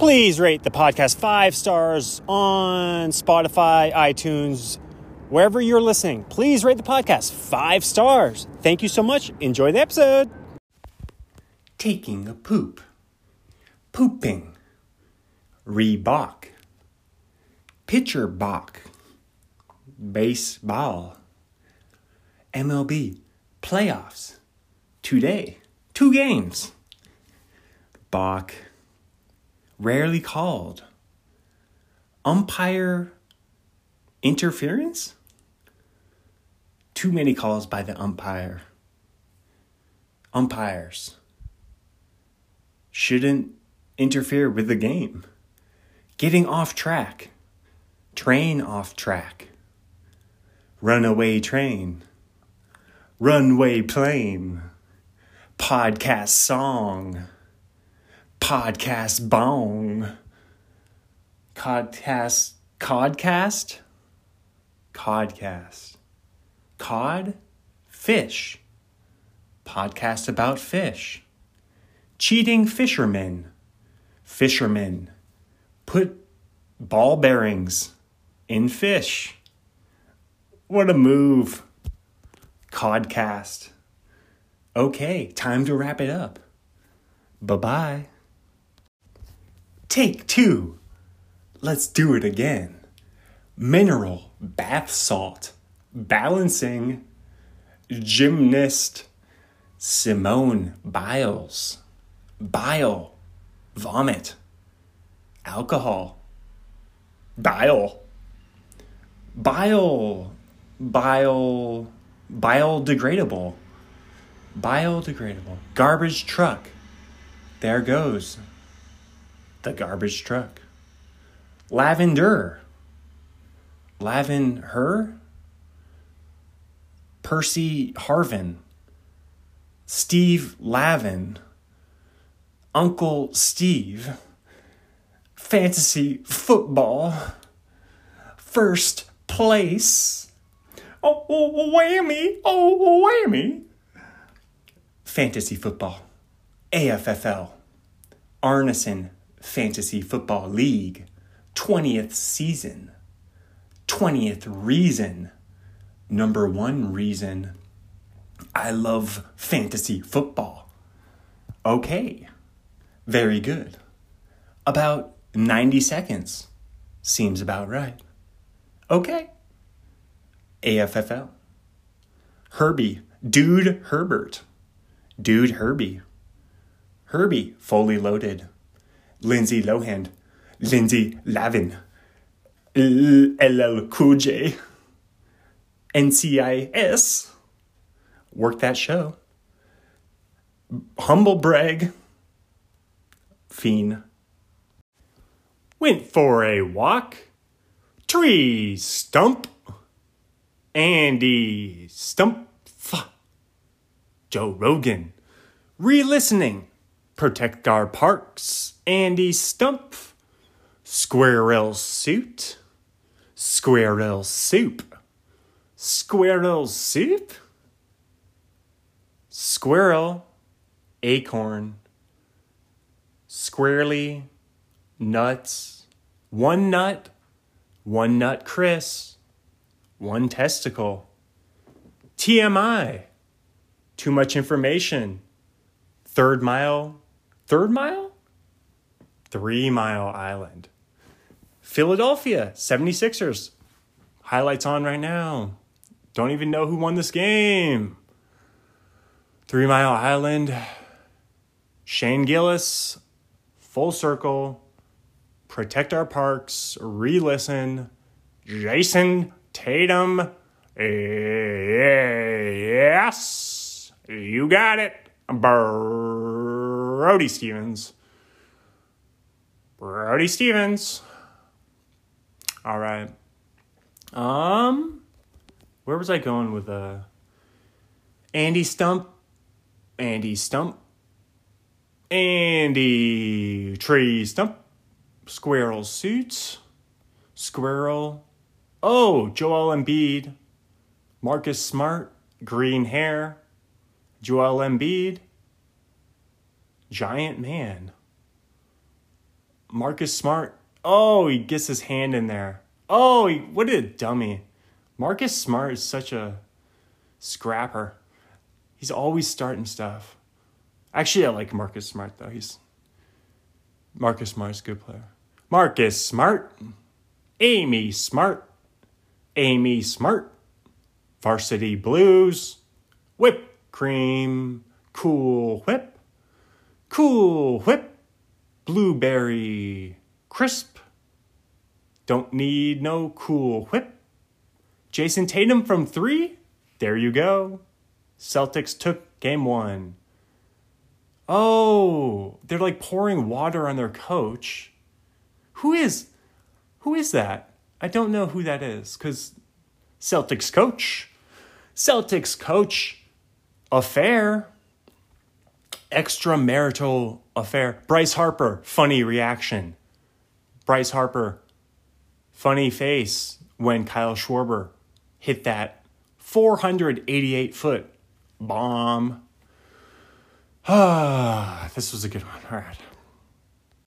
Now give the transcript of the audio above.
Please rate the podcast five stars on Spotify, iTunes, wherever you're listening. Please rate the podcast five stars. Thank you so much. Enjoy the episode. Taking a poop, pooping, Reebok, pitcher Bach, baseball, MLB, playoffs, today, two games, Bach, rarely called, umpire interference, too many calls by the umpire, umpires shouldn't interfere with the game, getting off track, train off track, runaway train. Runway plane, podcast song, podcast bong, codcast, codcast, codcast, cod, fish, podcast about fish, cheating fishermen, fishermen, put ball bearings in fish. What a move. Codcast. Okay, time to wrap it up. Bye bye. Take two. Let's do it again. Mineral bath salt. Balancing. Gymnast. Simone Biles. Bile. Vomit. Alcohol. Bile. Bile. Bile biodegradable. Biodegradable. Garbage truck. There goes the garbage truck. Lavender. Lavin her, Percy Harvin. Steve Lavin. Uncle Steve. Fantasy football. First place Oh, oh, oh whammy. Oh, oh, whammy. Fantasy football. AFFL. Arneson Fantasy Football League. 20th season. 20th reason. Number one reason. I love fantasy football. Okay. Very good. About 90 seconds. Seems about right. Okay. AFFL. Herbie, Dude Herbert. Dude Herbie. Herbie, fully loaded. Lindsay Lohan. Lindsay Lavin. LL Cool J. NCIS. Work that show. Humble brag. Fiend. Went for a walk. Tree stump. Andy Stump, Joe Rogan, re listening, Protect Our Parks, Andy Stump, Squirrel Suit, Squirrel Soup, Squirrel Soup, Squirrel, Acorn, Squarely, Nuts, One Nut, One Nut Chris, one testicle. TMI, too much information. Third mile, third mile? Three Mile Island. Philadelphia 76ers. Highlights on right now. Don't even know who won this game. Three Mile Island. Shane Gillis. Full circle. Protect our parks. Re listen. Jayson Tatum. Eh, yes, you got it. Brody Stevens. Brody Stevens. All right. Um, where was I going with uh Andy Stump? Andy Stump. Andy Tree Stump. Squirrel Suits. Squirrel Oh, Joel Embiid, Marcus Smart, green hair, Joel Embiid, giant man. Marcus Smart. Oh, he gets his hand in there. Oh, he, what a dummy. Marcus Smart is such a scrapper. He's always starting stuff. Actually, I like Marcus Smart though. He's Marcus Smart's a good player. Marcus Smart. Amy Smart. Amy Smart. Varsity Blues. Whip cream. Cool whip. Cool whip. Blueberry crisp. Don't need no cool whip. Jayson Tatum from three. There you go. Celtics took game one. Oh, they're like pouring water on their coach. Who is who is that? I don't know who that is cuz Celtics coach. Celtics coach affair. Extramarital affair. Bryce Harper, funny reaction. Bryce Harper, funny face when Kyle Schwarber hit that 488 foot bomb Ah, this was a good one. All right.